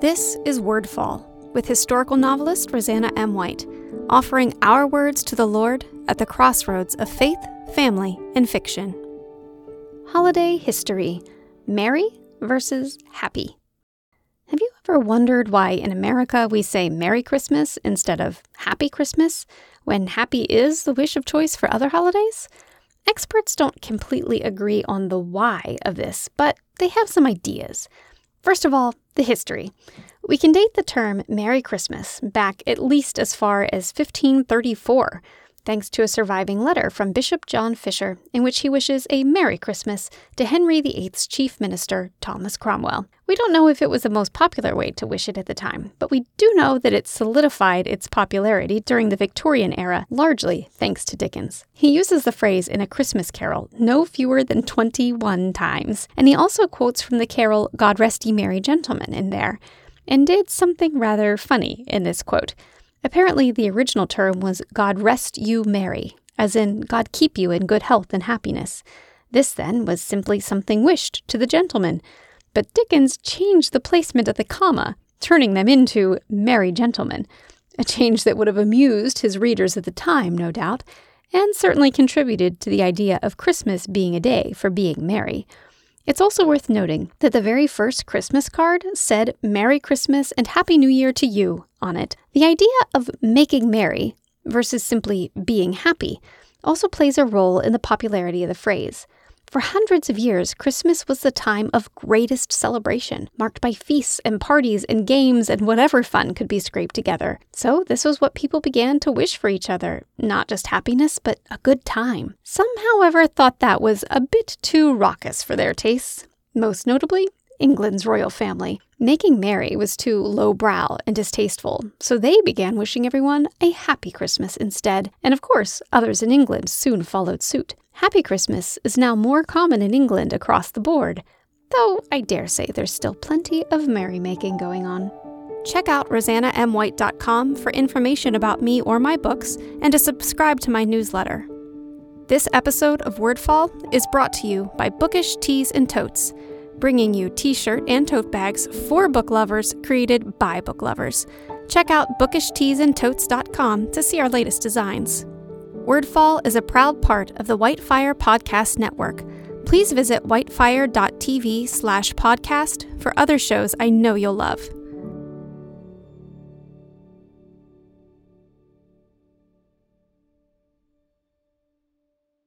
This is Wordfall with historical novelist Roseanna M. White, offering our words to the Lord at the crossroads of faith, family, and fiction. Holiday history Merry versus happy. Have you ever wondered why in America we say Merry Christmas instead of Happy Christmas when happy is the wish of choice for other holidays? Experts don't completely agree on the why of this, but they have some ideas. First of all, the history. We can date the term Merry Christmas back at least as far as 1534 thanks to a surviving letter from Bishop John Fisher in which he wishes a Merry Christmas to Henry VIII's chief minister, Thomas Cromwell. We don't know if it was the most popular way to wish it at the time, but we do know that it solidified its popularity during the Victorian era, largely thanks to Dickens. He uses the phrase in A Christmas Carol no fewer than 21 times, and he also quotes from the carol God Rest Ye Merry Gentlemen in there, and did something rather funny in this quote. Apparently, the original term was God rest you merry, as in God keep you in good health and happiness. This, then, was simply something wished to the gentleman. But Dickens changed the placement of the comma, turning them into merry gentlemen, a change that would have amused his readers at the time, no doubt, and certainly contributed to the idea of Christmas being a day for being merry. It's also worth noting that the very first Christmas card said Merry Christmas and Happy New Year to you on it. The idea of making merry versus simply being happy also plays a role in the popularity of the phrase. For hundreds of years, Christmas was the time of greatest celebration, marked by feasts and parties and games and whatever fun could be scraped together. So, this was what people began to wish for each other not just happiness, but a good time. Some, however, thought that was a bit too raucous for their tastes, most notably England's royal family. Making merry was too lowbrow and distasteful, so they began wishing everyone a happy Christmas instead, and of course, others in England soon followed suit. Happy Christmas is now more common in England across the board, though I dare say there's still plenty of merrymaking going on. Check out roseannamwhite.com for information about me or my books and to subscribe to my newsletter. This episode of Wordfall is brought to you by Bookish Tees and Totes, bringing you t shirt and tote bags for book lovers created by book lovers. Check out bookishteesandtotes.com to see our latest designs. Wordfall is a proud part of the Whitefire Podcast Network. Please visit whitefire.tv slash podcast for other shows I know you'll love.